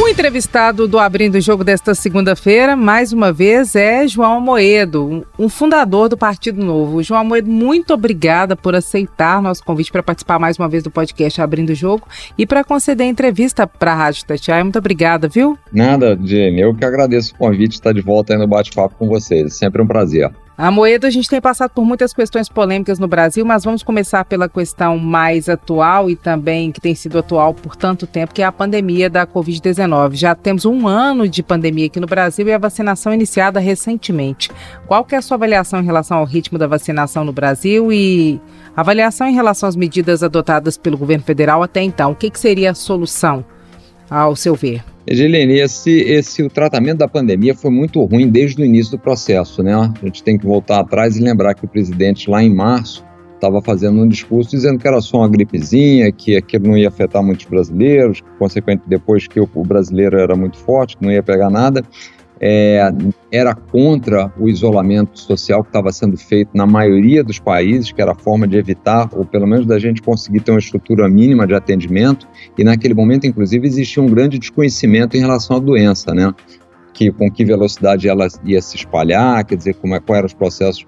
O entrevistado do Abrindo o Jogo desta segunda-feira, mais uma vez, é João Amoedo, um fundador do Partido Novo. João Amoedo, muito obrigada por aceitar nosso convite para participar mais uma vez do podcast Abrindo o Jogo e para conceder entrevista para a Rádio Tatiaia. Muito obrigada, viu? Nada, Jenny. Eu que agradeço o convite de estar de volta aí no bate-papo com vocês. Sempre um prazer. A Moeda, a gente tem passado por muitas questões polêmicas no Brasil, mas vamos começar pela questão mais atual e também que tem sido atual por tanto tempo, que é a pandemia da Covid-19. Já temos um ano de pandemia aqui no Brasil e a vacinação iniciada recentemente. Qual que é a sua avaliação em relação ao ritmo da vacinação no Brasil e avaliação em relação às medidas adotadas pelo governo federal até então? O que, que seria a solução, ao seu ver? Edilene, esse, esse, o tratamento da pandemia foi muito ruim desde o início do processo, né? A gente tem que voltar atrás e lembrar que o presidente, lá em março, estava fazendo um discurso dizendo que era só uma gripezinha, que aquilo não ia afetar muitos brasileiros, que, consequentemente, depois que o, o brasileiro era muito forte, que não ia pegar nada é, era contra o isolamento social que estava sendo feito na maioria dos países, que era a forma de evitar, ou pelo menos da gente conseguir ter uma estrutura mínima de atendimento, e naquele momento, inclusive, existia um grande desconhecimento em relação à doença, né? Que, com que velocidade ela ia se espalhar, quer dizer, como é, quais eram os processos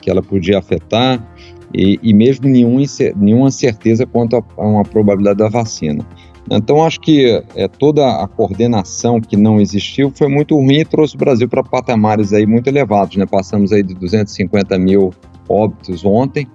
que ela podia afetar, e, e mesmo nenhum, nenhuma certeza quanto a, a uma probabilidade da vacina. Então, acho que é, toda a coordenação que não existiu foi muito ruim e trouxe o Brasil para patamares aí muito elevados. Né? Passamos aí de 250 mil óbitos ontem.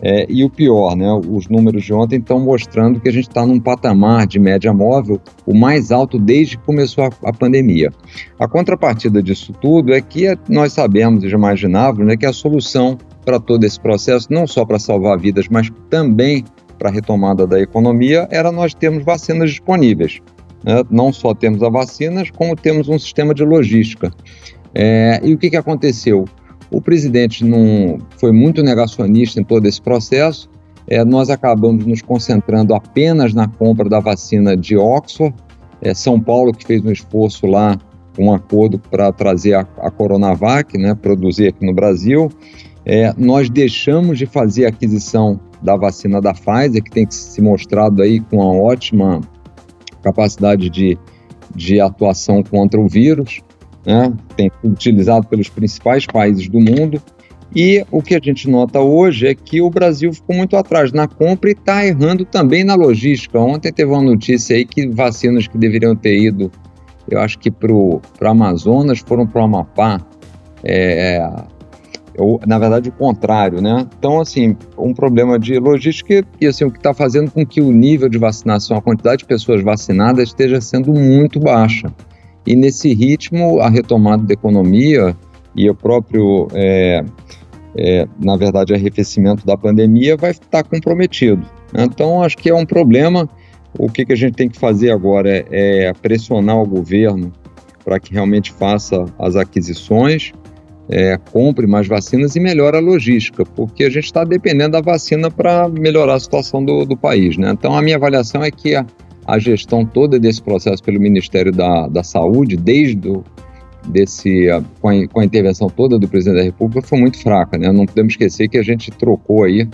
É, e o pior, né, os números de ontem estão mostrando que a gente está num patamar de média móvel o mais alto desde que começou a, a, pandemia. A contrapartida disso tudo é que nós sabemos e já imaginávamos né, que a solução para todo esse processo, não só para salvar vidas, mas também para a retomada da economia era nós termos vacinas disponíveis. Né? Não só temos as vacinas, como temos um sistema de logística. É, e o que, que aconteceu? O presidente não foi muito negacionista em todo esse processo. É, nós acabamos nos concentrando apenas na compra da vacina de Oxford. É, São Paulo que fez um esforço lá, um acordo para trazer a, a Coronavac, né, produzir aqui no Brasil. É, nós deixamos de fazer aquisição da vacina da Pfizer, que tem se mostrado aí com uma ótima capacidade de, de atuação contra o vírus, né? tem sido utilizado pelos principais países do mundo. E o que a gente nota hoje é que o Brasil ficou muito atrás na compra e está errando também na logística. Ontem teve uma notícia aí que vacinas que deveriam ter ido, eu acho que para o Amazonas, foram para o Amapá. É, ou na verdade o contrário, né? Então, assim, um problema de logística e assim, o que está fazendo com que o nível de vacinação, a quantidade de pessoas vacinadas esteja sendo muito baixa. E nesse ritmo, a retomada da economia e o próprio, é, é, na verdade, arrefecimento da pandemia vai estar comprometido. Então, acho que é um problema. O que, que a gente tem que fazer agora é, é pressionar o governo para que realmente faça as aquisições é, compre mais vacinas e melhore a logística, porque a gente está dependendo da vacina para melhorar a situação do, do, país. Né? Então, a minha avaliação é que a, a gestão toda desse processo pelo Ministério da, da Saúde, desde desse, a, com, a, com, a, intervenção toda do presidente da República, foi muito fraca. Né? Não podemos esquecer que a gente trocou aí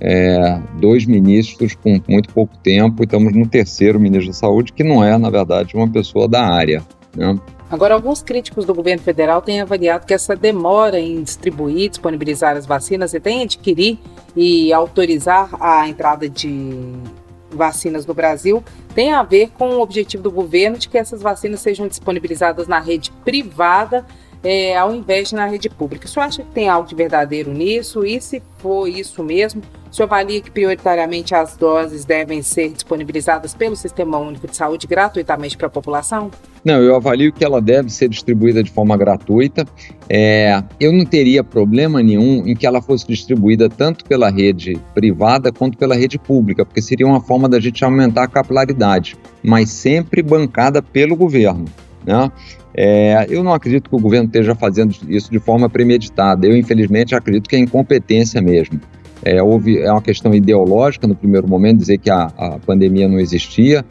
é, dois ministros com muito pouco tempo, e estamos no terceiro ministro da Saúde, que não é, na verdade, uma pessoa da área. Né? Agora, alguns críticos do governo federal têm avaliado que essa demora em distribuir, disponibilizar as vacinas e tem adquirir e autorizar a entrada de vacinas no Brasil tem a ver com o objetivo do governo de que essas vacinas sejam disponibilizadas na rede privada é, ao invés de na rede pública. O senhor acha que tem algo de verdadeiro nisso? E se for isso mesmo, o senhor avalia que prioritariamente as doses devem ser disponibilizadas pelo Sistema Único de Saúde gratuitamente para a população? Não, eu avalio que ela deve ser distribuída de forma gratuita. É, eu não teria problema nenhum em que ela fosse distribuída tanto pela rede privada quanto pela rede pública, porque seria uma forma da gente aumentar a capilaridade, mas sempre bancada pelo governo. Né? É, eu não acredito que o governo esteja fazendo isso de forma premeditada. Eu, infelizmente, acredito que é incompetência mesmo. É, houve, é uma questão ideológica no primeiro momento, dizer que a, a pandemia não existia,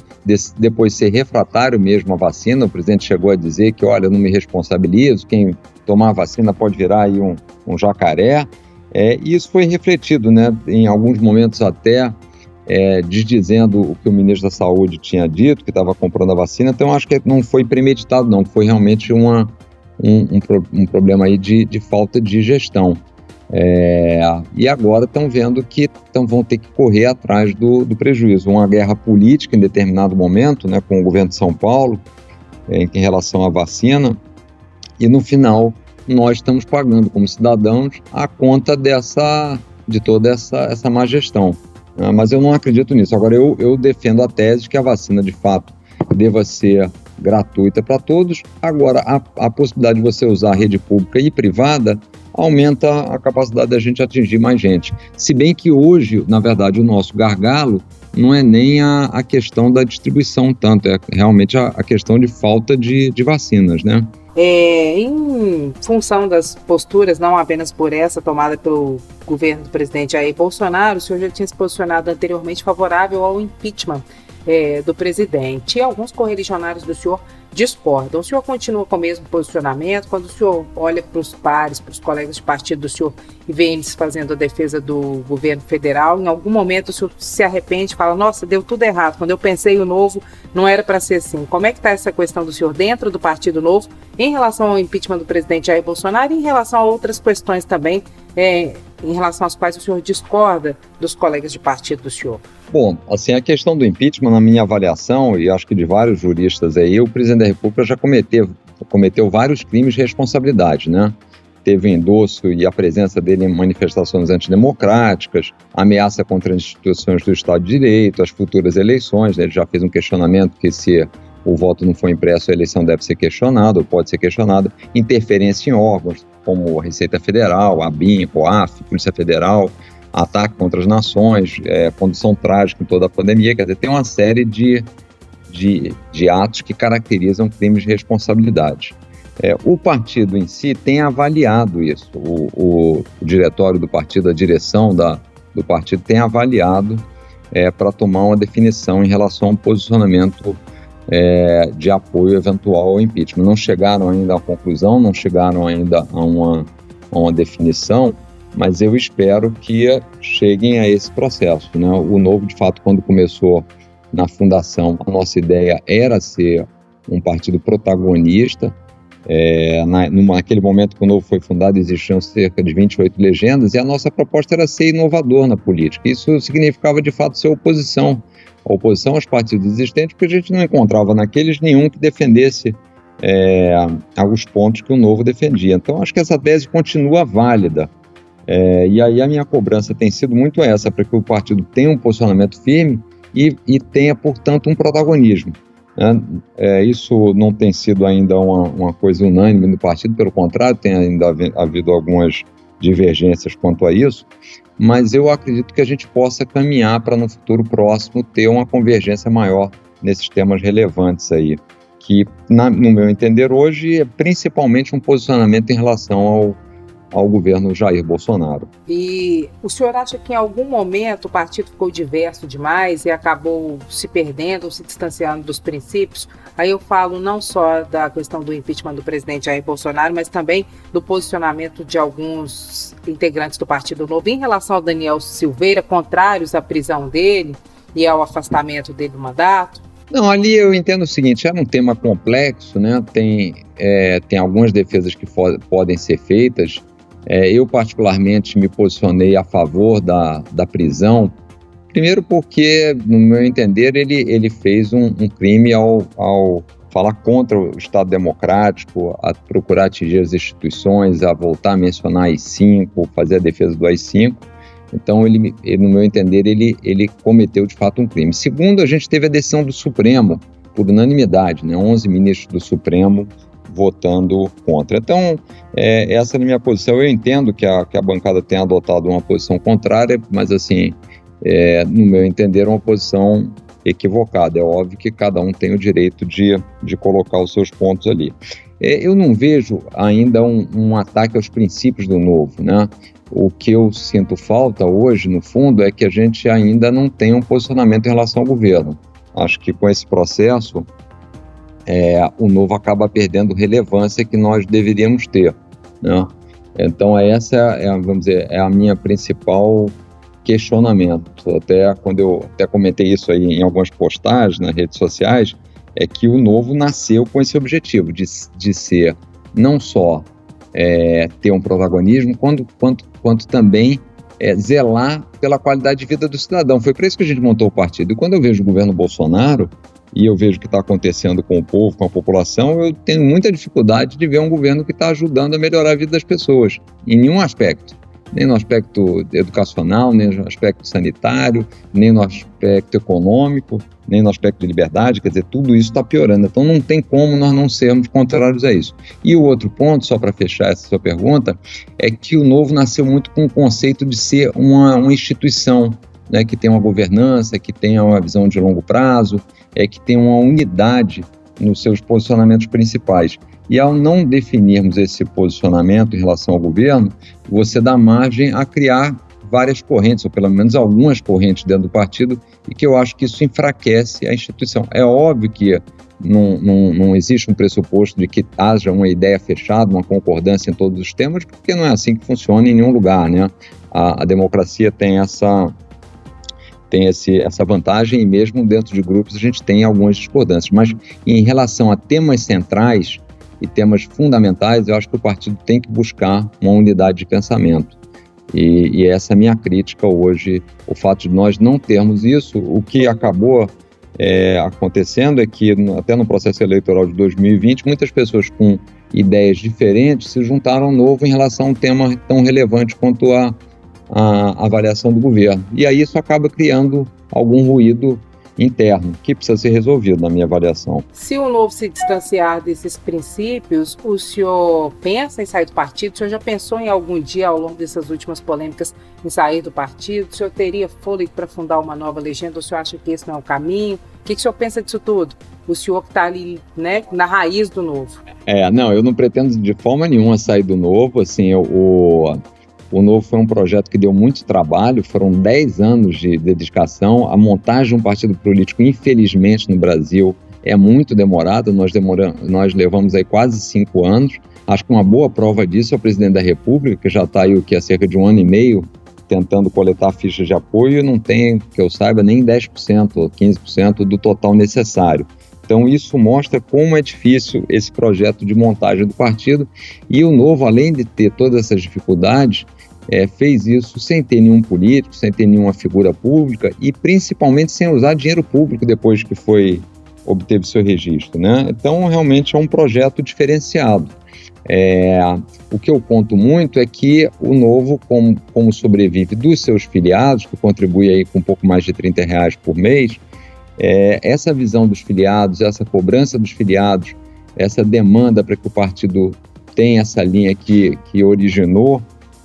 depois ser refratário mesmo à vacina. O presidente chegou a dizer que, olha, eu não me responsabilizo, quem tomar a vacina pode virar aí um, um jacaré. É, e isso foi refletido, né, em alguns momentos até é, desdizendo o que o ministro da Saúde tinha dito, que estava comprando a vacina. Então, acho que não foi premeditado, não. Foi realmente uma, um, um, um problema aí de, de falta de gestão. É, e agora estão vendo que tão, vão ter que correr atrás do, do, prejuízo. Uma guerra política em determinado momento, né, com o governo de São Paulo, é, em relação à vacina, e no final nós estamos pagando como cidadãos a conta dessa, de toda essa, essa má gestão. Ah, mas eu não acredito nisso. Agora, eu, eu defendo a tese que a vacina, de fato, deva ser gratuita para todos. Agora, a, a possibilidade de você usar a rede pública e privada aumenta a capacidade da gente atingir mais gente. Se bem que hoje, na verdade, o nosso gargalo não é nem a, a questão da distribuição tanto, é realmente a, a questão de falta de, de vacinas, né? É, em função das posturas, não apenas por essa tomada pelo governo do presidente Jair Bolsonaro, o senhor já tinha se posicionado anteriormente favorável ao impeachment é, do presidente. E alguns correligionários do senhor discordam. O senhor continua com o mesmo posicionamento? Quando o senhor olha para os pares, para os colegas de partido do senhor e vê eles fazendo a defesa do governo federal, em algum momento o senhor se arrepende e fala: Nossa, deu tudo errado. Quando eu pensei o novo, não era para ser assim. Como é que está essa questão do senhor dentro do Partido Novo em relação ao impeachment do presidente Jair Bolsonaro e em relação a outras questões também? É, em relação às quais o senhor discorda dos colegas de partido do senhor? Bom, assim, a questão do impeachment, na minha avaliação, e acho que de vários juristas aí, o presidente da República já cometeu, cometeu vários crimes de responsabilidade, né? Teve endosso e a presença dele em manifestações antidemocráticas, ameaça contra as instituições do Estado de Direito, as futuras eleições. Né? Ele já fez um questionamento que se o voto não for impresso, a eleição deve ser questionada ou pode ser questionada. Interferência em órgãos, como a Receita Federal, a BIM, COAF, Polícia Federal, ataque contra as nações, é, condição trágica em toda a pandemia. Quer dizer, tem uma série de, de, de atos que caracterizam crimes de responsabilidade. É, o partido em si tem avaliado isso. O, o, o diretório do partido, a direção da, do partido tem avaliado é, para tomar uma definição em relação ao posicionamento é, de apoio eventual ao impeachment. Não chegaram ainda à conclusão, não chegaram ainda a uma, a uma definição, mas eu espero que cheguem a esse processo. Né? O Novo, de fato, quando começou na fundação, a nossa ideia era ser um partido protagonista. É, na, naquele momento que o Novo foi fundado, existiam cerca de 28 legendas e a nossa proposta era ser inovador na política. Isso significava, de fato, ser oposição a oposição aos partidos existentes, porque a gente não encontrava naqueles nenhum que defendesse é, alguns pontos que o Novo defendia. Então, acho que essa tese continua válida. É, e aí a minha cobrança tem sido muito essa, para que o partido tenha um posicionamento firme e, e tenha, portanto, um protagonismo. Né? É, isso não tem sido ainda uma, uma, coisa unânime no partido, pelo contrário, tem ainda havido algumas divergências quanto a isso, mas eu acredito que a gente possa caminhar para no futuro próximo ter uma convergência maior nesses temas relevantes aí, que na, no meu entender hoje é principalmente um posicionamento em relação ao ao governo Jair Bolsonaro. E o senhor acha que em algum momento o partido ficou diverso demais e acabou se perdendo, se distanciando dos princípios? Aí eu falo não só da questão do impeachment do presidente Jair Bolsonaro, mas também do posicionamento de alguns integrantes do Partido Novo em relação ao Daniel Silveira, contrários à prisão dele e ao afastamento dele do mandato? Não, ali eu entendo o seguinte, era um tema complexo, né? Tem, é, tem algumas defesas que podem ser feitas, é, eu, particularmente, me posicionei a favor da, da prisão, primeiro porque, no meu entender, ele, ele fez um, um crime ao, ao falar contra o Estado democrático, a procurar atingir as instituições, a voltar a mencionar AI-5, fazer a defesa do AI-5. Então, ele, ele, no meu entender, ele, ele cometeu de fato um crime. Segundo, a gente teve a decisão do Supremo, por unanimidade, né? 11 ministros do Supremo votando contra. Então, é, essa é a minha posição. Eu entendo que a, que a bancada tenha adotado uma posição contrária, mas, assim, é, no meu entender, é uma posição equivocada. É óbvio que cada um tem o direito de, de colocar os seus pontos ali. É, eu não vejo ainda um, um, ataque aos princípios do novo, né? O que eu sinto falta hoje, no fundo, é que a gente ainda não tem um posicionamento em relação ao governo. Acho que com esse processo, é, o novo acaba perdendo relevância que nós deveríamos ter, né? Então, essa é, vamos dizer, é a minha principal questionamento. Até quando eu até comentei isso aí em algumas postagens nas redes sociais, é que o novo nasceu com esse objetivo de, de ser não só é, ter um protagonismo, quanto, quanto, quanto também é, zelar pela qualidade de vida do cidadão. Foi para isso que a gente montou o partido. E quando eu vejo o governo Bolsonaro e eu vejo o que está acontecendo com o povo, com a população, eu tenho muita dificuldade de ver um governo que está ajudando a melhorar a vida das pessoas, em nenhum aspecto nem no aspecto educacional, nem no aspecto sanitário, nem no aspecto econômico, nem no aspecto de liberdade, quer dizer, tudo isso está piorando. Então não tem como nós não sermos contrários a isso. E o outro ponto, só para fechar essa sua pergunta, é que o Novo nasceu muito com o conceito de ser uma, uma instituição né, que tem uma governança, que tenha uma visão de longo prazo, é, que tem uma unidade nos seus posicionamentos principais. E ao não definirmos esse posicionamento em relação ao governo, você dá margem a criar várias correntes, ou pelo menos algumas correntes dentro do partido, e que eu acho que isso enfraquece a instituição. É óbvio que não, não, não existe um pressuposto de que haja uma ideia fechada, uma concordância em todos os temas, porque não é assim que funciona em nenhum lugar, né? A, a democracia tem essa tem esse, essa vantagem e mesmo dentro de grupos a gente tem algumas discordâncias. Mas em relação a temas centrais, e temas fundamentais, eu acho que o partido tem que buscar uma unidade de pensamento. E, e essa é a minha crítica hoje, o fato de nós não termos isso, o que acabou é, acontecendo é que, até no processo eleitoral de 2020, muitas pessoas com ideias diferentes se juntaram novo em relação a um tema tão relevante quanto a, a avaliação do governo. E aí isso acaba criando algum ruído interno que precisa ser resolvido, na minha avaliação. Se o novo se distanciar desses princípios, o senhor pensa em sair do partido? O senhor já pensou em algum dia, ao longo dessas últimas polêmicas, em sair do partido? O senhor teria fôlego para fundar uma nova legenda? O senhor acha que esse não é o caminho? O que, que o senhor pensa disso tudo? O senhor que está ali, né, na raiz do novo. É, não, eu não pretendo de forma nenhuma sair do novo. Assim, eu, o o Novo foi um projeto que deu muito trabalho, foram 10 anos de dedicação. A montagem de um partido político, infelizmente, no Brasil é muito demorada, nós, nós levamos aí quase cinco anos. Acho que uma boa prova disso é o presidente da República, que já está aí o que há cerca de um ano e meio tentando coletar fichas de apoio e não tem, que eu saiba, nem 10% ou 15% do total necessário. Então, isso mostra como é difícil esse projeto de montagem do partido. E o Novo, além de ter todas essas dificuldades, é, fez isso sem ter nenhum político, sem ter nenhuma figura pública e principalmente sem usar dinheiro público depois que foi obteve seu registro, né? Então realmente é um projeto diferenciado. É, o que eu conto muito é que o Novo, como, como sobrevive dos seus filiados, que contribui aí com um pouco mais de 30 reais por mês, é, essa visão dos filiados, essa cobrança dos filiados, essa demanda para que o partido tenha essa linha que, que originou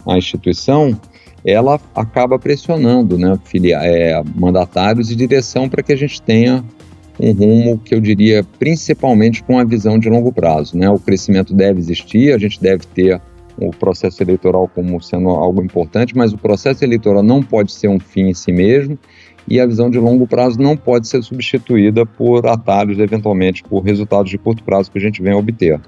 a instituição, ela acaba pressionando né, filia, é, mandatários e direção para que a gente tenha um rumo que eu diria principalmente com a visão de longo prazo. Né? O crescimento deve existir, a gente deve ter o processo eleitoral como sendo algo importante, mas o processo eleitoral não pode ser um fim em si mesmo e a visão de longo prazo não pode ser substituída por atalhos, eventualmente por resultados de curto prazo que a gente vem a obter.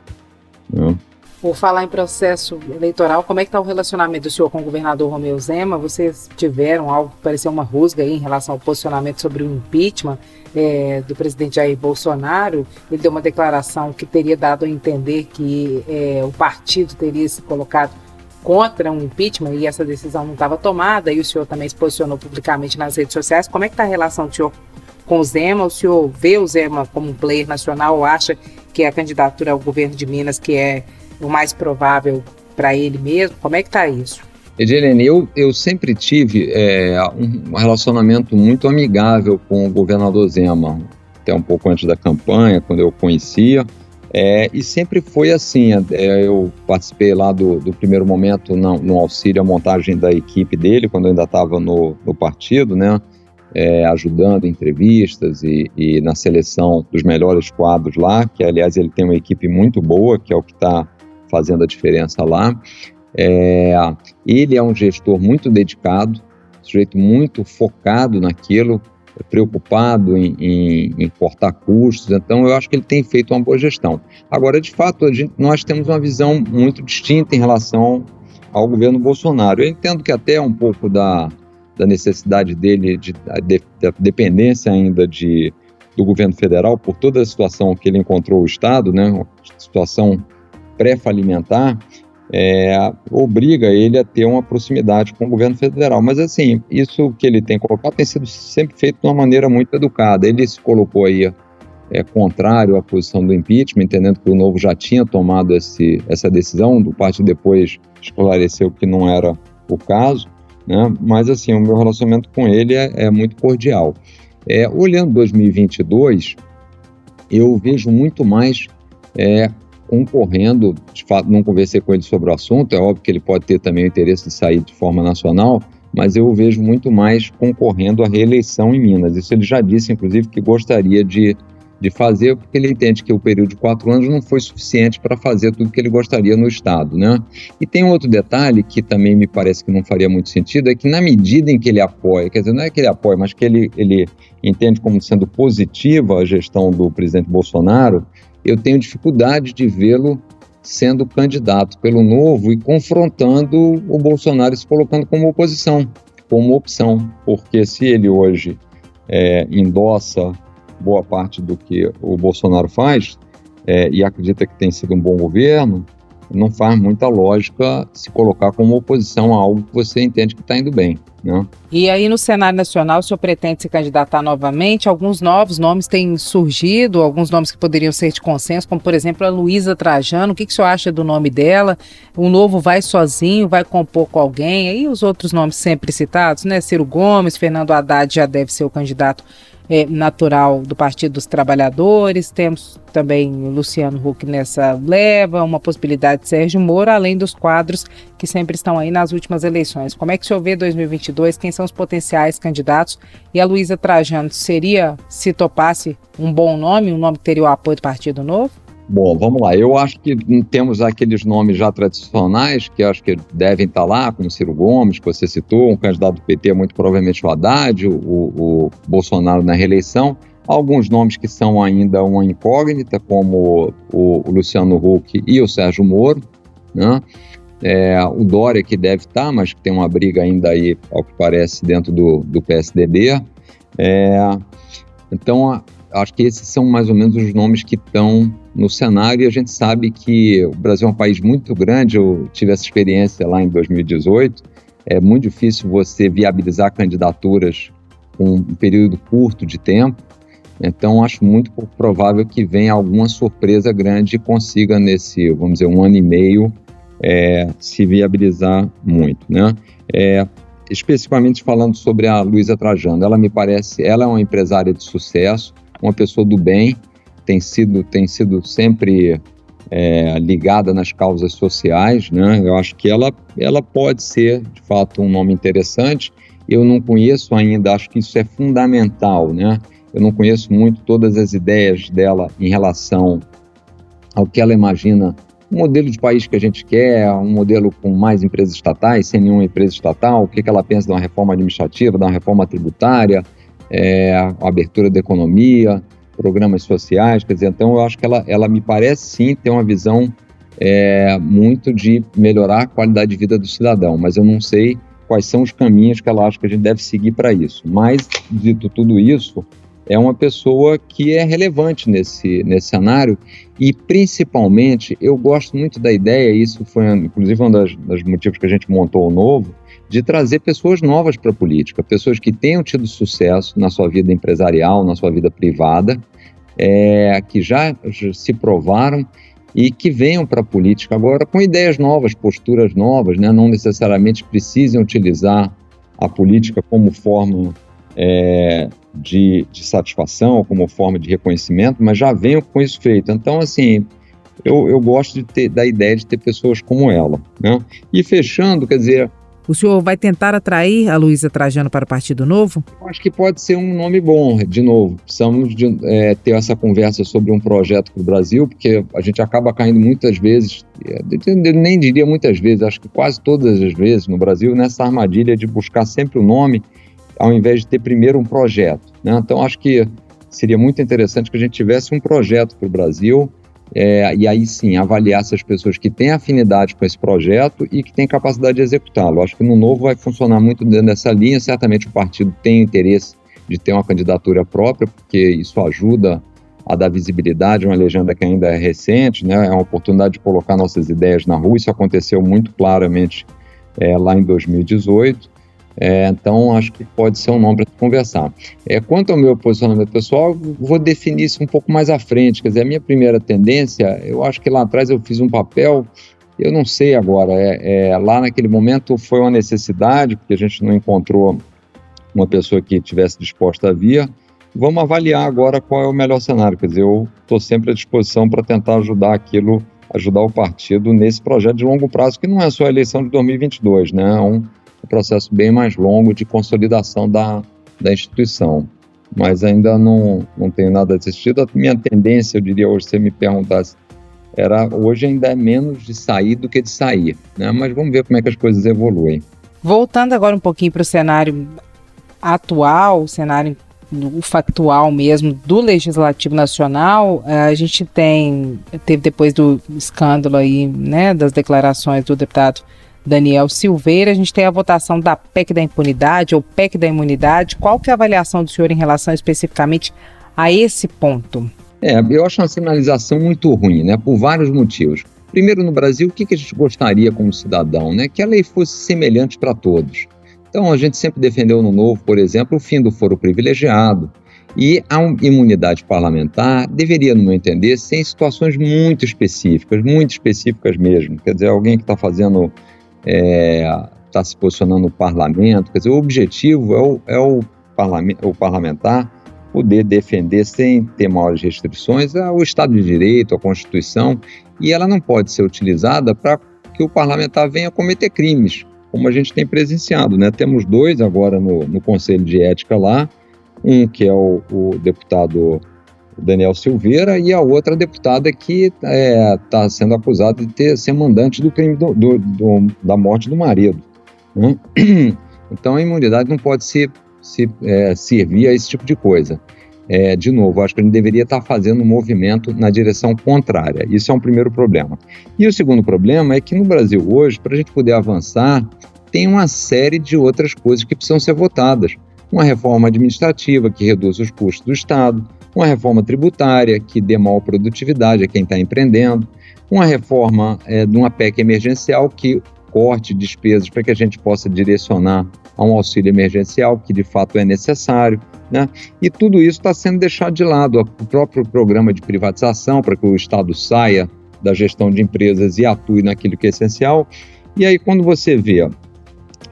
Né? Por falar em processo eleitoral, como é que está o relacionamento do senhor com o governador Romeu Zema? Vocês tiveram algo que pareceu uma rusga aí em relação ao posicionamento sobre o impeachment é, do presidente Jair Bolsonaro? Ele deu uma declaração que teria dado a entender que é, o partido teria se colocado contra um impeachment e essa decisão não estava tomada, e o senhor também se posicionou publicamente nas redes sociais. Como é que está a relação do senhor com o Zema? O senhor vê o Zema como um player nacional ou acha que a candidatura ao governo de Minas, que é o mais provável para ele mesmo? Como é que está isso? Edilene, eu, eu sempre tive é, um relacionamento muito amigável com o governador Zema, até um pouco antes da campanha, quando eu o conhecia, é, e sempre foi assim. É, eu participei lá do, do primeiro momento no, no, auxílio à montagem da equipe dele, quando eu ainda estava no, no partido, né? é, ajudando em entrevistas e, e, na seleção dos melhores quadros lá, que aliás ele tem uma equipe muito boa, que é o que está fazendo a diferença lá. É, ele é um gestor muito dedicado, sujeito muito focado naquilo, preocupado em, em, em, cortar custos, então eu acho que ele tem feito uma boa gestão. Agora, de fato, gente, nós temos uma visão muito distinta em relação ao governo Bolsonaro. Eu entendo que até um pouco da, da necessidade dele, de, de, da dependência ainda de, do governo federal, por toda a situação que ele encontrou o Estado, né, uma situação pré-falimentar, é, obriga ele a ter uma proximidade com o governo federal. Mas, assim, isso que ele tem colocado tem sido sempre feito de uma maneira muito educada. Ele se colocou aí é, contrário à posição do impeachment, entendendo que o Novo já tinha tomado esse, essa decisão, do partido depois esclareceu que não era o caso, né? mas, assim, o meu relacionamento com ele é, é muito cordial. É, olhando 2022, eu vejo muito mais é, concorrendo, de fato, não conversei com ele sobre o assunto, é óbvio que ele pode ter também o interesse de sair de forma nacional, mas eu o vejo muito mais concorrendo à reeleição em Minas. Isso ele já disse, inclusive, que gostaria de, de fazer, porque ele entende que o período de quatro anos não foi suficiente para fazer tudo que ele gostaria no Estado. Né? E tem outro detalhe que também me parece que não faria muito sentido, é que na medida em que ele apoia, quer dizer, não é que ele apoia, mas que ele, ele entende como sendo positiva a gestão do presidente Bolsonaro, eu tenho dificuldade de vê-lo sendo candidato pelo Novo e confrontando o Bolsonaro se colocando como oposição, como opção, porque se ele hoje é, endossa boa parte do que o Bolsonaro faz é, e acredita que tem sido um bom governo, não faz muita lógica se colocar como oposição a algo que você entende que está indo bem. Né? E aí, no cenário nacional, o senhor pretende se candidatar novamente? Alguns novos nomes têm surgido, alguns nomes que poderiam ser de consenso, como, por exemplo, a Luísa Trajano. O que, que o senhor acha do nome dela? O novo vai sozinho, vai compor com alguém? Aí os outros nomes sempre citados, né? Ciro Gomes, Fernando Haddad já deve ser o candidato é, natural do Partido dos Trabalhadores, temos também Luciano Huck nessa leva, uma possibilidade de Sérgio Moro, além dos quadros que sempre estão aí nas últimas eleições. Como é que o senhor vê 2022? Quem são os potenciais candidatos? E a Luísa Trajano seria, se topasse, um bom nome, um nome que teria o apoio do Partido Novo? Bom, vamos lá. Eu acho que temos aqueles nomes já tradicionais que acho que devem estar lá, como Ciro Gomes, que você citou, um candidato do PT, muito provavelmente o Haddad, o, o Bolsonaro na reeleição. Alguns nomes que são ainda uma incógnita, como o, o Luciano Huck e o Sérgio Moro, né? É, o Dória que deve estar, mas que tem uma briga ainda aí, ao que parece, dentro do, do PSDB. É, então, acho que esses são mais ou menos os nomes que estão no cenário e a gente sabe que o Brasil é um país muito grande. Eu tive essa experiência lá em 2018. É muito difícil você viabilizar candidaturas com um período curto de tempo. Então, acho muito provável que venha alguma surpresa grande e consiga, nesse, vamos dizer, um ano e meio, é, se viabilizar muito. Né? É, especificamente falando sobre a Luísa Trajano, ela me parece, ela é uma empresária de sucesso, uma pessoa do bem, tem sido, tem sido sempre é, ligada nas causas sociais, né? Eu acho que ela, ela pode ser, de fato, um nome interessante. Eu não conheço ainda, acho que isso é fundamental, né? Eu não conheço muito todas as ideias dela em relação ao que ela imagina um modelo de país que a gente quer, um modelo com mais empresas estatais, sem nenhuma empresa estatal, o que, que ela pensa de uma reforma administrativa, de uma reforma tributária, é, a abertura da economia, programas sociais, quer dizer, então eu acho que ela, ela me parece sim ter uma visão é, muito de melhorar a qualidade de vida do cidadão, mas eu não sei quais são os caminhos que ela acha que a gente deve seguir para isso. Mas, dito tudo isso, é uma pessoa que é relevante nesse, nesse cenário e, principalmente, eu gosto muito da ideia, isso foi inclusive um dos motivos que a gente montou o Novo, de trazer pessoas novas para a política, pessoas que tenham tido sucesso na sua vida empresarial, na sua vida privada, é, que já, se provaram e que venham para a política agora com ideias novas, posturas novas, né? não necessariamente precisem utilizar a política como forma é, de, de, satisfação, como forma de reconhecimento, mas já venham com isso feito. Então, assim, eu, eu gosto ter, da ideia de ter pessoas como ela. Né? E fechando, quer dizer, O senhor vai tentar atrair a Luísa Trajano para o Partido Novo? Acho que pode ser um nome bom, de novo. Precisamos de, é, ter essa conversa sobre um projeto para o Brasil, porque a gente acaba caindo muitas vezes, é, eu nem diria muitas vezes, acho que quase todas as vezes no Brasil, nessa armadilha de buscar sempre o um nome, ao invés de ter primeiro um projeto. Né? Então, acho que seria muito interessante que a gente tivesse um projeto para o Brasil é, e aí sim avaliar essas pessoas que têm afinidade com esse projeto e que têm capacidade de executá-lo. Acho que no novo vai funcionar muito dentro dessa linha. Certamente o partido tem interesse de ter uma candidatura própria, porque isso ajuda a dar visibilidade a uma legenda que ainda é recente, né? é uma oportunidade de colocar nossas ideias na rua. Isso aconteceu muito claramente é, lá em 2018. É, então, acho que pode ser um nome para conversar. É, quanto ao meu posicionamento pessoal, vou definir isso um pouco mais à frente. Quer dizer, a minha primeira tendência, eu acho que lá atrás eu fiz um papel, eu não sei agora, é, é, lá naquele momento foi uma necessidade, porque a gente não encontrou uma pessoa que tivesse disposta a vir. Vamos avaliar agora qual é o melhor cenário. Quer dizer, eu estou sempre à disposição para tentar ajudar aquilo, ajudar o partido nesse projeto de longo prazo, que não é só a eleição de 2022, né? É um, um processo bem mais longo de consolidação da, da instituição. Mas ainda não, não tenho nada assistido. A minha tendência, eu diria hoje, se você me perguntasse, era hoje ainda é menos de sair do que de sair. Né? Mas vamos ver como é que as coisas evoluem. Voltando agora um pouquinho para o cenário atual, o cenário o factual mesmo do Legislativo Nacional, eh, a gente tem, teve depois do escândalo aí, né, das declarações do deputado Daniel Silveira. A gente tem a votação da PEC da impunidade ou PEC da imunidade. Qual que é a avaliação do senhor em relação especificamente a esse ponto? É, eu acho uma sinalização muito ruim, né? Por vários motivos. Primeiro, no Brasil, o que, que a gente gostaria como cidadão, né? Que a lei fosse semelhante para todos. Então, a gente sempre defendeu no Novo, por exemplo, o fim do foro privilegiado. E a imunidade parlamentar deveria, no meu entender, ser em situações muito específicas, muito específicas mesmo. Quer dizer, alguém que está fazendo está é, tá se posicionando no parlamento. Quer dizer, o objetivo é o, é o, o parlamentar poder defender sem ter maiores restrições o Estado de Direito, a Constituição, e ela não pode ser utilizada para que o parlamentar venha cometer crimes, como a gente tem presenciado. Né? Temos dois agora no, no Conselho de Ética lá, um que é o, o deputado Daniel Silveira, e a outra deputada que está é, tá sendo acusada de ter, ser mandante do crime do, do, do, da morte do marido. Né? Então a imunidade não pode se, se é, servir a esse tipo de coisa. É, de novo, acho que a gente deveria estar tá fazendo um movimento na direção contrária. Isso é um primeiro problema. E o segundo problema é que no Brasil hoje, para a gente poder avançar, tem uma série de outras coisas que precisam ser votadas. Uma reforma administrativa que reduz os custos do Estado, uma reforma tributária que dê maior produtividade a quem está empreendendo, uma reforma é, de uma PEC emergencial que corte despesas para que a gente possa direcionar a um auxílio emergencial que de fato é necessário, né? E tudo isso está sendo deixado de lado. O próprio programa de privatização para que o Estado saia da gestão de empresas e atue naquilo que é essencial. E aí quando você vê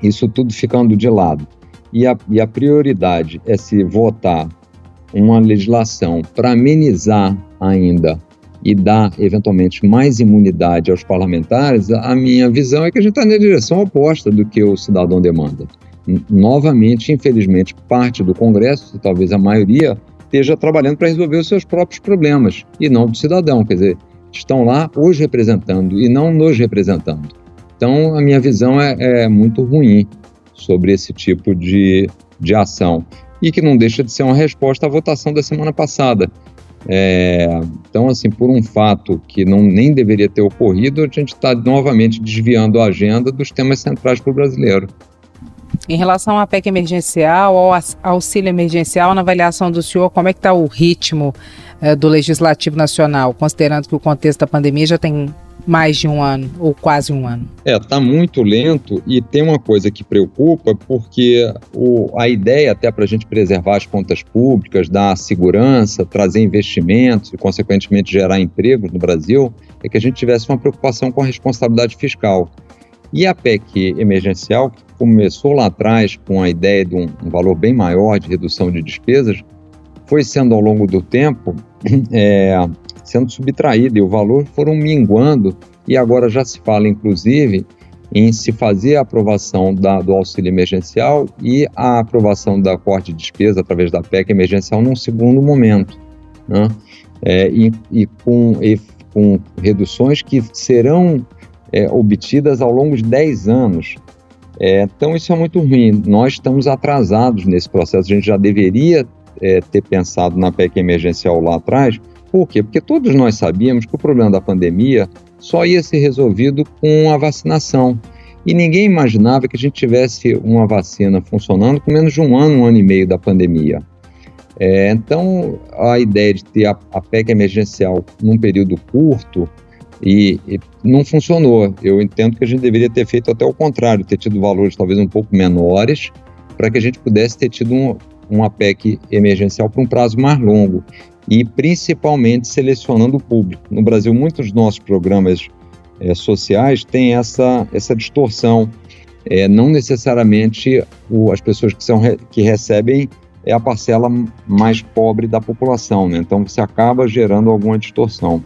isso tudo ficando de lado e a, e a prioridade é se votar uma legislação para amenizar ainda e dar eventualmente mais imunidade aos parlamentares, a minha visão é que a gente está na direção oposta do que o cidadão demanda. Novamente, infelizmente, parte do Congresso, talvez a maioria, esteja trabalhando para resolver os seus próprios problemas e não do cidadão. Quer dizer, estão lá os representando e não nos representando. Então, a minha visão é, é muito ruim sobre esse tipo de, de ação e que não deixa de ser uma resposta à votação da semana passada. É, então, assim, por um fato que não nem deveria ter ocorrido, a gente está novamente desviando a agenda dos temas centrais para o brasileiro. Em relação à PEC emergencial, ao auxílio emergencial, na avaliação do senhor, como é que está o ritmo é, do Legislativo Nacional, considerando que o contexto da pandemia já tem mais de um ano, ou quase um ano. É, está muito lento e tem uma coisa que preocupa, porque o, a ideia, até para a gente preservar as contas públicas, dar segurança, trazer investimentos e, consequentemente, gerar empregos no Brasil, é que a gente tivesse uma preocupação com a responsabilidade fiscal. E a PEC emergencial, que começou lá atrás com a ideia de um, um valor bem maior de redução de despesas, foi sendo ao longo do tempo é, sendo subtraída e o valor foram minguando e agora já se fala, inclusive, em se fazer a aprovação da, do auxílio emergencial e a aprovação da corte de despesa através da PEC emergencial num segundo momento, né? é, e, e, com, e, com reduções que serão é, obtidas ao longo de 10 anos. É, então, isso é muito ruim. Nós estamos atrasados nesse processo. A gente já deveria é, ter pensado na PEC emergencial lá atrás. Por quê? Porque todos nós sabíamos que o problema da pandemia só ia ser resolvido com a vacinação. E ninguém imaginava que a gente tivesse uma vacina funcionando com menos de um ano, um ano e meio da pandemia. É, então, a ideia de ter a, a, PEC emergencial num período curto e, e, não funcionou. Eu entendo que a gente deveria ter feito até o contrário, ter tido valores talvez um pouco menores, para que a gente pudesse ter tido um, uma PEC emergencial por um prazo mais longo e principalmente selecionando o público. No Brasil, muitos dos nossos programas é, sociais têm essa, essa distorção. É, não necessariamente o, as pessoas que, são, que recebem é a parcela mais pobre da população, né? então você acaba gerando alguma distorção.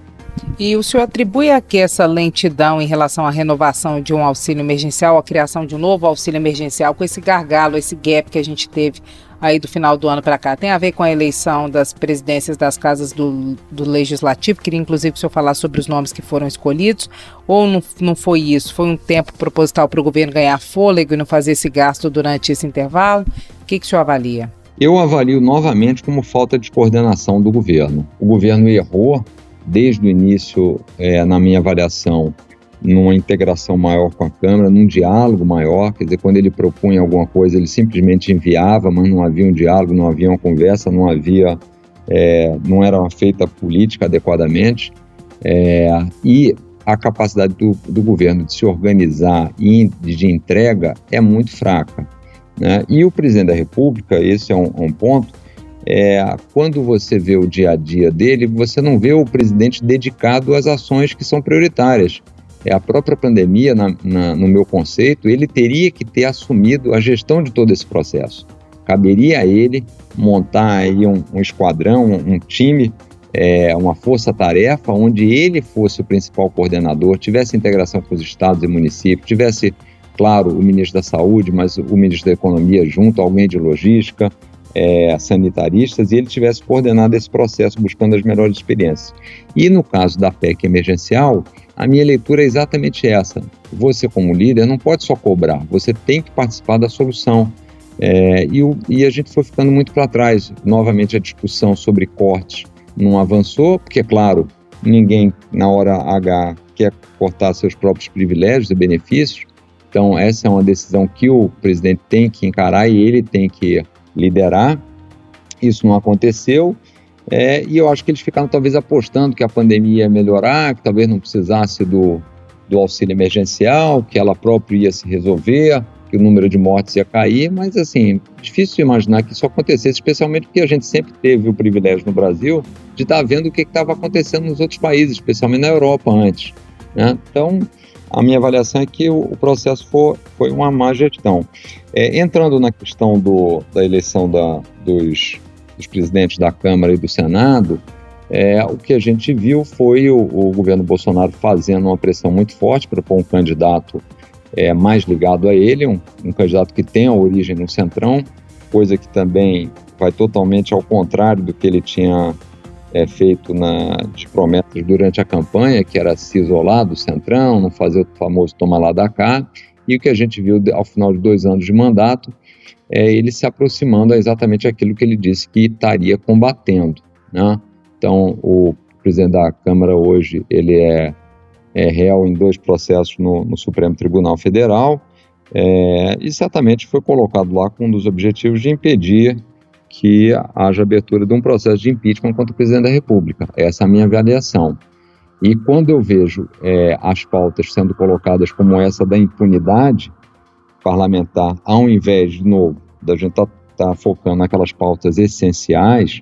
E o senhor atribui a que essa lentidão em relação à renovação de um auxílio emergencial, a criação de um novo auxílio emergencial, com esse gargalo, esse gap que a gente teve aí do final do ano para cá? Tem a ver com a eleição das presidências das casas do, do Legislativo? Queria inclusive o senhor falasse sobre os nomes que foram escolhidos. Ou não, não foi isso? Foi um tempo proposital para o governo ganhar fôlego e não fazer esse gasto durante esse intervalo? O que, que o senhor avalia? Eu avalio novamente como falta de coordenação do governo. O governo errou desde o início, é, na minha avaliação, numa integração maior com a Câmara, num diálogo maior, quer dizer, quando ele propunha alguma coisa, ele simplesmente enviava, mas não havia um diálogo, não havia uma conversa, não havia, é, não era feita política adequadamente, é, e a capacidade do, do, governo de se organizar e de entrega é muito fraca. Né? E o presidente da República, esse é um, um ponto, é, quando você vê o dia a dia dele, você não vê o presidente dedicado às ações que são prioritárias a própria pandemia, na, na, no meu conceito, ele teria que ter assumido a gestão de todo esse processo. Caberia a ele montar aí um, um esquadrão, um, um time, é, uma força-tarefa, onde ele fosse o principal coordenador, tivesse integração com os estados e municípios, tivesse, claro, o ministro da Saúde, mas o ministro da Economia junto, alguém de logística, é, sanitaristas, e ele tivesse coordenado esse processo buscando as melhores experiências. E no caso da PEC emergencial, a minha leitura é exatamente essa. Você, como líder, não pode só cobrar, você tem que participar da solução. É, e, o, e, a gente foi ficando muito para trás. Novamente, a discussão sobre cortes não avançou, porque, é claro, ninguém na hora H quer cortar seus próprios privilégios e benefícios. Então, essa é uma decisão que o presidente tem que encarar e ele tem que liderar. Isso não aconteceu. É, e eu acho que eles ficaram talvez apostando que a pandemia ia melhorar, que talvez não precisasse do, do auxílio emergencial, que ela própria ia se resolver, que o número de mortes ia cair, mas assim, difícil imaginar que isso acontecesse, especialmente porque a gente sempre teve o privilégio no Brasil de estar vendo o que estava acontecendo nos outros países, especialmente na Europa antes. Né? Então, a minha avaliação é que o, processo foi, foi uma má gestão. É, entrando na questão do, da eleição da, dos dos presidentes da Câmara e do Senado, é, o que a gente viu foi o, o, governo Bolsonaro fazendo uma pressão muito forte para pôr um candidato é, mais ligado a ele, um, um, candidato que tem a origem no Centrão, coisa que também vai totalmente ao contrário do que ele tinha é, feito na, de promessas durante a campanha, que era se isolar do Centrão, não fazer o famoso toma lá da cá, e o que a gente viu ao final de dois anos de mandato é ele se aproximando a exatamente aquilo que ele disse que estaria combatendo. Né? Então, o presidente da Câmara hoje ele é, é réu em dois processos no, no Supremo Tribunal Federal é, e certamente foi colocado lá com um dos objetivos de impedir que haja abertura de um processo de impeachment contra o presidente da República. Essa é a minha avaliação. E quando eu vejo é, as pautas sendo colocadas como essa da impunidade, parlamentar, ao invés, de novo, da gente estar tá, tá focando naquelas pautas essenciais,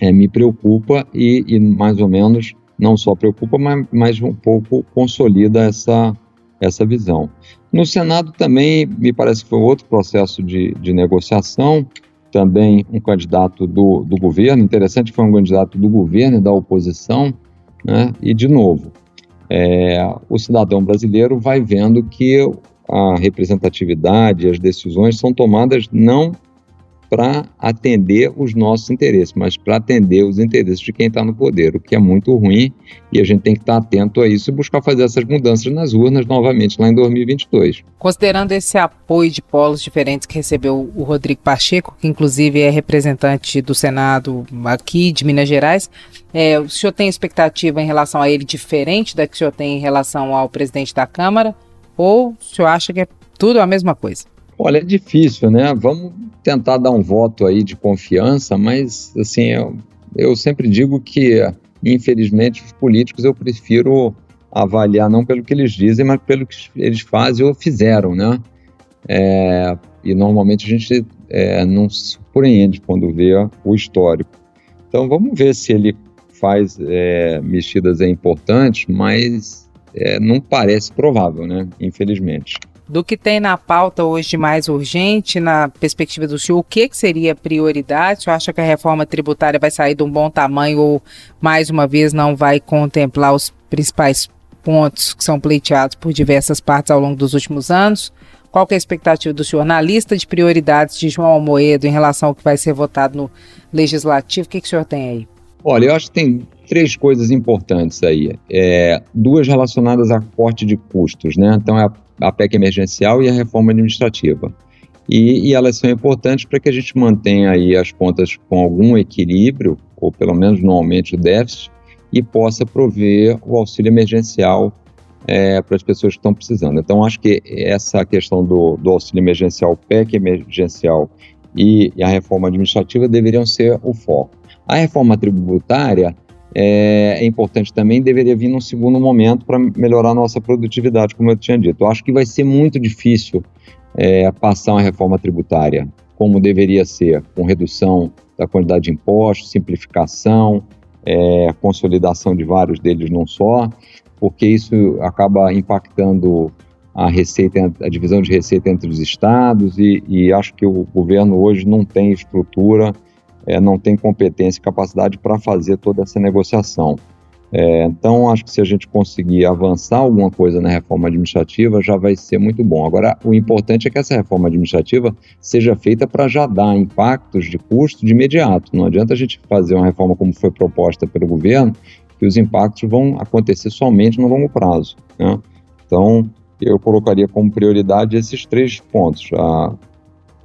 é, me preocupa e, e, mais ou menos, não só preocupa, mas, mas um pouco consolida essa, essa visão. No Senado também me parece que foi outro processo de, de negociação, também um candidato do, do governo, interessante foi um candidato do governo e da oposição, né? e de novo, é, o cidadão brasileiro vai vendo que a representatividade, as decisões são tomadas não para atender os nossos interesses, mas para atender os interesses de quem está no poder, o que é muito ruim e a gente tem que estar tá atento a isso e buscar fazer essas mudanças nas urnas novamente lá em 2022. Considerando esse apoio de polos diferentes que recebeu o Rodrigo Pacheco, que inclusive é representante do Senado aqui de Minas Gerais, é, o senhor tem expectativa em relação a ele diferente da que o senhor tem em relação ao presidente da Câmara? Ou o senhor acha que é tudo a mesma coisa? Olha, é difícil, né? Vamos tentar dar um voto aí de confiança, mas assim, eu, eu sempre digo que, infelizmente, os políticos eu prefiro avaliar não pelo que eles dizem, mas pelo que eles fazem ou fizeram, né? É, e normalmente a gente é, não se surpreende quando vê o histórico. Então vamos ver se ele faz é, mexidas importantes, mas é, não parece provável, né? Infelizmente do que tem na pauta hoje de mais urgente, na perspectiva do senhor, o que, que seria prioridade? O senhor acha que a reforma tributária vai sair de um bom tamanho ou, mais uma vez, não vai contemplar os principais pontos que são pleiteados por diversas partes ao longo dos últimos anos? Qual é a expectativa do senhor na lista de prioridades de João Almoedo em relação ao que vai ser votado no Legislativo? O que, que o senhor tem aí? Olha, eu acho que tem três coisas importantes aí. É, duas relacionadas a corte de custos, né? Então, é a a PEC emergencial e a reforma administrativa. E, e elas são importantes para que a gente mantenha aí as contas com algum equilíbrio, ou pelo menos não aumente o déficit, e possa prover o auxílio emergencial é, para as pessoas que estão precisando. Então, acho que essa questão do, do auxílio emergencial, PEC emergencial e, e a reforma administrativa deveriam ser o foco. A reforma tributária é, é, importante também, deveria vir num segundo momento para melhorar a nossa produtividade, como eu tinha dito. Eu acho que vai ser muito difícil é, passar uma reforma tributária como deveria ser, com redução da quantidade de impostos, simplificação, é, consolidação de vários deles num só, porque isso acaba impactando a receita, a divisão de receita entre os estados e, e acho que o governo hoje não tem estrutura é, não tem competência e capacidade para fazer toda essa negociação. É, então, acho que se a gente conseguir avançar alguma coisa na reforma administrativa, já vai ser muito bom. Agora, o importante é que essa reforma administrativa seja feita para já dar impactos de custo de imediato. Não adianta a gente fazer uma reforma como foi proposta pelo governo, que os impactos vão acontecer somente no longo prazo. Né? Então, eu colocaria como prioridade esses três pontos: a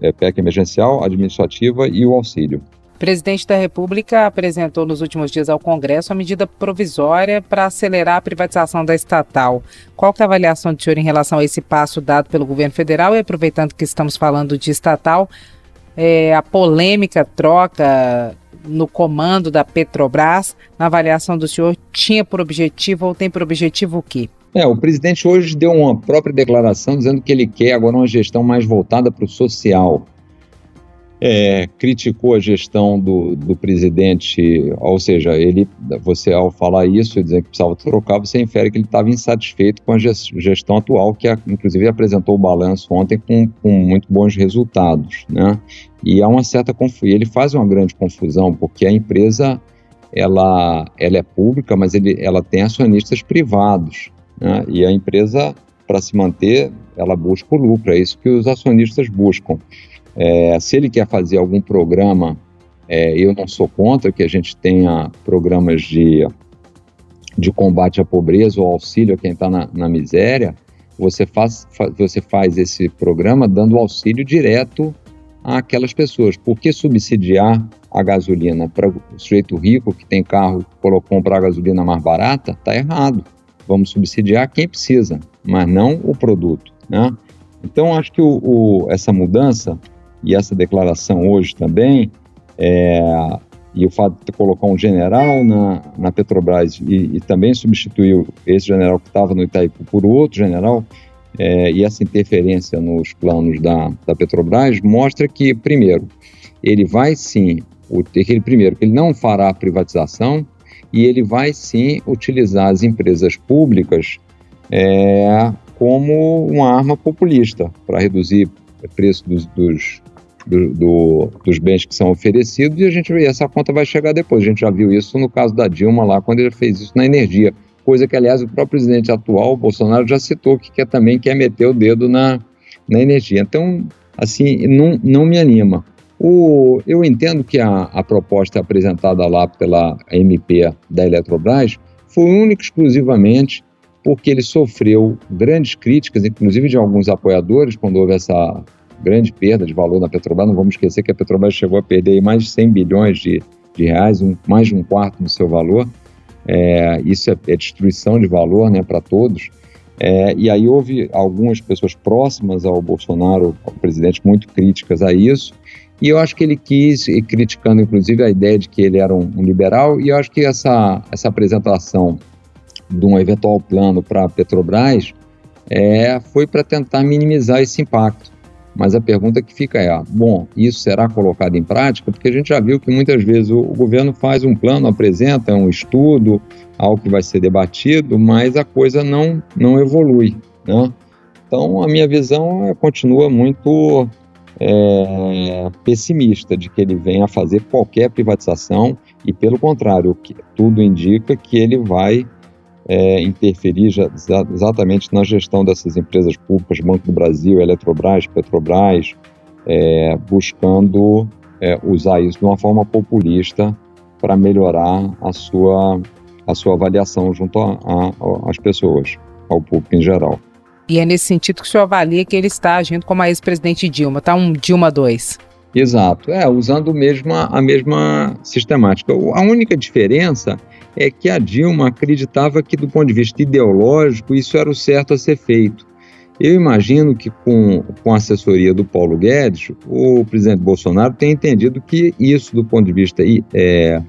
é, PEC emergencial, administrativa e o auxílio. O presidente da República apresentou nos últimos dias ao Congresso a medida provisória para acelerar a privatização da estatal. Qual é a avaliação do senhor em relação a esse passo dado pelo governo federal? E aproveitando que estamos falando de estatal, é, a polêmica troca no comando da Petrobras, na avaliação do senhor, tinha por objetivo ou tem por objetivo o quê? É, o presidente hoje deu uma própria declaração dizendo que ele quer agora uma gestão mais voltada para o social é, criticou a gestão do, do, presidente, ou seja, ele, você ao falar isso dizer que precisava trocar, você infere que ele estava insatisfeito com a gestão atual, que inclusive apresentou o balanço ontem com, com muito bons resultados, né? E há uma certa confusão, ele faz uma grande confusão, porque a empresa, ela, ela é pública, mas ele, ela tem acionistas privados, né? E a empresa, para se manter, ela busca o lucro, é isso que os acionistas buscam. É, se ele quer fazer algum programa, é, eu não sou contra que a gente tenha programas de, de combate à pobreza ou auxílio a quem está na, na, miséria. Você faz, você faz esse programa dando auxílio direto àquelas pessoas. Por que subsidiar a gasolina para o sujeito rico que tem carro comprar gasolina mais barata? Está errado. Vamos subsidiar quem precisa, mas não o produto. Né? Então, acho que o, o, essa mudança e essa declaração hoje também, é, e o fato de colocar um general na, na Petrobras e, e também substituir esse general que estava no Itaipu por outro general, é, e essa interferência nos planos da, da Petrobras mostra que, primeiro, ele vai sim, o, ele, primeiro, ele não fará privatização e ele vai sim utilizar as empresas públicas é, como uma arma populista para reduzir o preço dos, dos, do, do, dos bens que são oferecidos e a gente essa conta vai chegar depois. A gente já viu isso no caso da Dilma lá, quando ele fez isso na energia. coisa que, aliás, o próprio presidente atual, Bolsonaro, já citou, que quer, também quer meter o dedo na, na energia. Então, assim, não, não me anima. O, eu entendo que a, a proposta apresentada lá pela MP da Eletrobras foi única e exclusivamente porque ele sofreu grandes críticas, inclusive de alguns apoiadores, quando houve essa grande perda de valor na Petrobras. Não vamos esquecer que a Petrobras chegou a perder mais de 100 bilhões de, de reais, um, mais de um quarto do seu valor. É, isso é, é, destruição de valor né, para todos. É, e aí houve algumas pessoas próximas ao Bolsonaro, ao presidente, muito críticas a isso. E eu acho que ele quis, e criticando inclusive a ideia de que ele era um, um liberal, e eu acho que essa, essa apresentação de um eventual plano para a Petrobras é, foi para tentar minimizar esse impacto. Mas a pergunta que fica é: bom, isso será colocado em prática? Porque a gente já viu que muitas vezes o, governo faz um plano, apresenta um estudo, algo que vai ser debatido, mas a coisa não, não evolui. Né? Então, a minha visão é, continua muito é, pessimista de que ele venha a fazer qualquer privatização e, pelo contrário, tudo indica que ele vai é, interferir já, exatamente na gestão dessas empresas públicas, Banco do Brasil, Eletrobras, Petrobras, é, buscando é, usar isso de uma forma populista para melhorar a sua, a sua avaliação junto às pessoas, ao público em geral. E é nesse sentido que o senhor avalia que ele está agindo como a ex-presidente Dilma, tá um Dilma 2. Exato, é, usando a mesma sistemática. A única diferença é que a Dilma acreditava que, do ponto de vista ideológico, isso era o certo a ser feito. Eu imagino que, com, com a assessoria do Paulo Guedes, o presidente Bolsonaro tem entendido que isso, do ponto de vista é,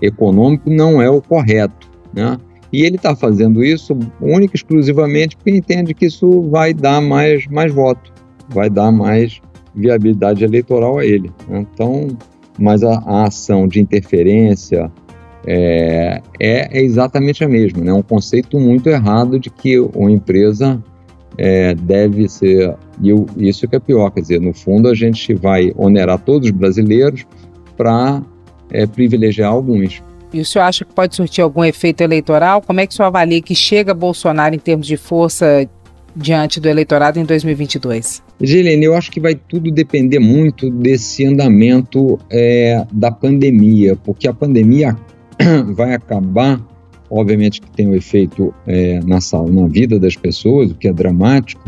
econômico, não é o correto. Né? E ele está fazendo isso única e exclusivamente porque entende que isso vai dar mais, mais voto, vai dar mais viabilidade eleitoral a ele. Né? Então, mas a, a ação de interferência é, é, é, exatamente a mesma, né? um conceito muito errado de que uma empresa é, deve ser, e eu, isso que é pior, quer dizer, no fundo a gente vai onerar todos os brasileiros para é, privilegiar alguns. E o senhor acha que pode surtir algum efeito eleitoral? Como é que o senhor avalia que chega Bolsonaro em termos de força diante do eleitorado em 2022? Gelene, eu acho que vai tudo depender muito desse andamento é, da pandemia, porque a pandemia vai acabar, obviamente que tem um efeito é, na, na vida das pessoas, o que é dramático,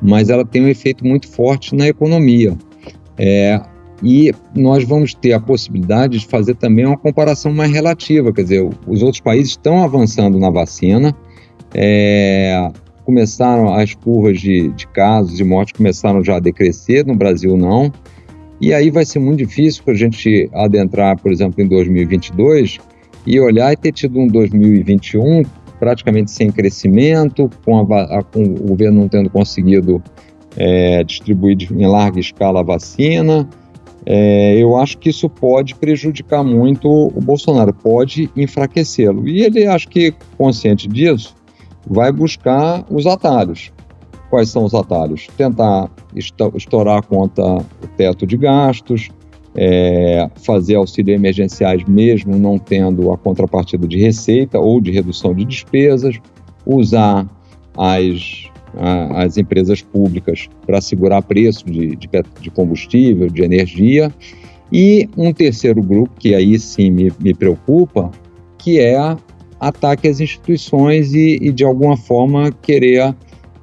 mas ela tem um efeito muito forte na economia. É, e nós vamos ter a possibilidade de fazer também uma comparação mais relativa, quer dizer, os outros países estão avançando na vacina, é, começaram as curvas de, de casos e mortes começaram já a decrescer, no Brasil não, e aí vai ser muito difícil para a gente adentrar, por exemplo, em 2022 e olhar e ter tido um 2021 praticamente sem crescimento, com, a, a, com o governo não tendo conseguido é, distribuir em larga escala a vacina, é, eu acho que isso pode prejudicar muito o Bolsonaro, pode enfraquecê-lo. E ele, acho que consciente disso, vai buscar os atalhos. Quais são os atalhos? Tentar estourar a conta, o teto de gastos, é, fazer auxílio emergenciais mesmo não tendo a contrapartida de receita ou de redução de despesas, usar as as empresas públicas para segurar preço de, de, de, combustível, de energia. E um terceiro grupo, que aí sim me, me preocupa, que é ataque às instituições e, e de alguma forma querer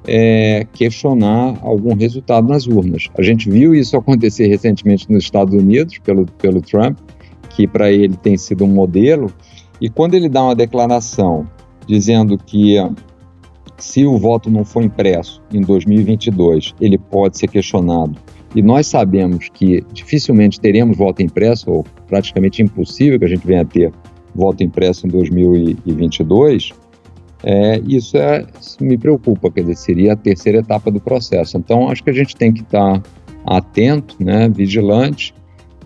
é, questionar algum resultado nas urnas. A gente viu isso acontecer recentemente nos Estados Unidos pelo, pelo Trump, que para ele tem sido um modelo, e quando ele dá uma declaração dizendo que se o voto não for impresso em 2022, ele pode ser questionado. E nós sabemos que dificilmente teremos voto impresso, ou praticamente impossível que a gente venha a ter voto impresso em 2022. É, isso é, me preocupa, quer dizer, seria a terceira etapa do processo. Então, acho que a gente tem que estar atento, né, vigilante,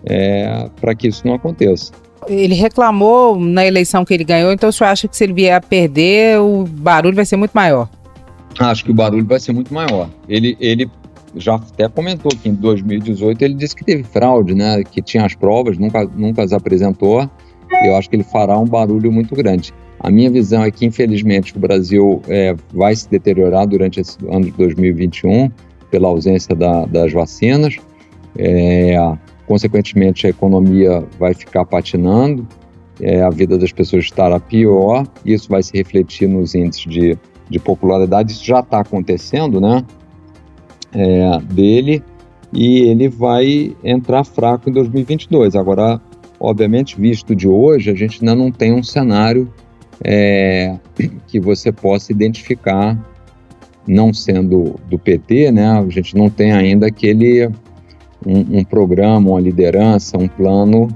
é, para que isso não aconteça. Ele reclamou na eleição que ele ganhou, então o senhor acha que se ele vier a perder, o barulho vai ser muito maior? Acho que o barulho vai ser muito maior. Ele, ele já até comentou que em 2018 ele disse que teve fraude, né? Que tinha as provas, nunca, nunca as apresentou. Eu acho que ele fará um barulho muito grande. A minha visão é que, infelizmente, o Brasil é, vai se deteriorar durante esse ano de 2021 pela ausência da, das vacinas. É, consequentemente, a economia vai ficar patinando, é, a vida das pessoas estará pior, isso vai se refletir nos índices de, de popularidade, isso já está acontecendo, né? É, dele, e ele vai entrar fraco em 2022. Agora, obviamente, visto de hoje, a gente ainda não tem um cenário é, que você possa identificar, não sendo do PT, né? A gente não tem ainda aquele um, um programa, uma liderança, um plano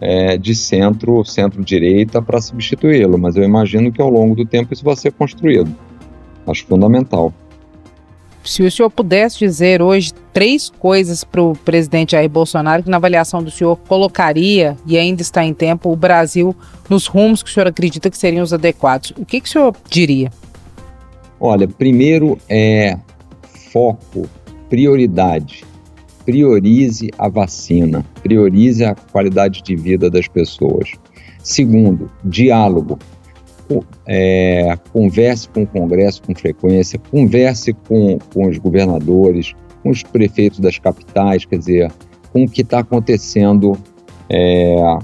é, de centro, centro-direita para substituí-lo, mas eu imagino que ao longo do tempo isso vai ser construído. Acho fundamental. Se o senhor pudesse dizer hoje três coisas para o presidente Jair Bolsonaro que, na avaliação do senhor, colocaria, e ainda está em tempo, o Brasil nos rumos que o senhor acredita que seriam os adequados, o que, que o senhor diria? Olha, primeiro é foco, prioridade priorize a vacina, priorize a qualidade de vida das pessoas. Segundo, diálogo. É, converse com o Congresso com frequência, converse com, com os governadores, com os prefeitos das capitais, quer dizer, com o que está acontecendo é,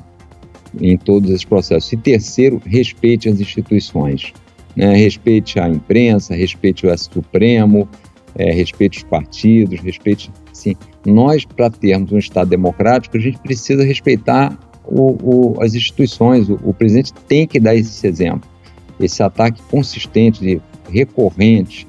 em todos esses processos. E terceiro, respeite as instituições. Né? Respeite a imprensa, respeite o Supremo, é, respeite os partidos, respeite. Assim, nós, para termos um Estado democrático, a gente precisa respeitar o, o, as instituições. O, o, presidente tem que dar esse exemplo. Esse ataque consistente, recorrente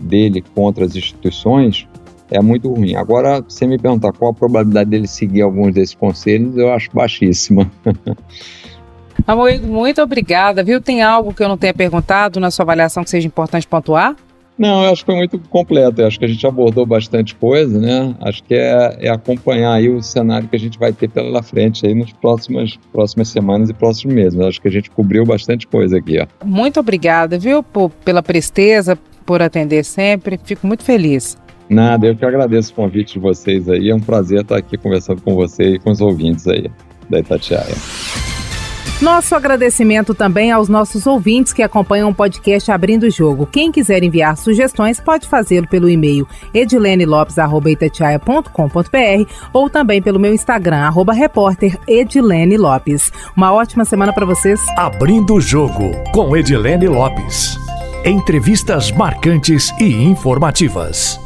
dele contra as instituições é muito ruim. Agora, você me perguntar qual a probabilidade dele seguir alguns desses conselhos, eu acho baixíssima. Amor, muito obrigada, viu? Tem algo que eu não tenha perguntado na sua avaliação que seja importante pontuar? Não, eu acho que foi muito completo. Eu acho que a gente abordou bastante coisa, né? Acho que é, é, acompanhar aí o cenário que a gente vai ter pela frente aí nas próximas, próximas semanas e próximos meses. Eu acho que a gente cobriu bastante coisa aqui, ó. Muito obrigada, viu, por, pela presteza, por atender sempre. Fico muito feliz. Nada, eu que agradeço o convite de vocês aí. É um prazer estar aqui conversando com você e com os ouvintes aí da Itatiaia. Nosso agradecimento também aos nossos ouvintes que acompanham o podcast Abrindo o Jogo. Quem quiser enviar sugestões pode fazê-lo pelo e-mail edilenelopes.com.br ou também pelo meu Instagram, arroba repórter Edilene Lopes. Uma ótima semana para vocês. Abrindo o Jogo com Edilene Lopes. Entrevistas marcantes e informativas.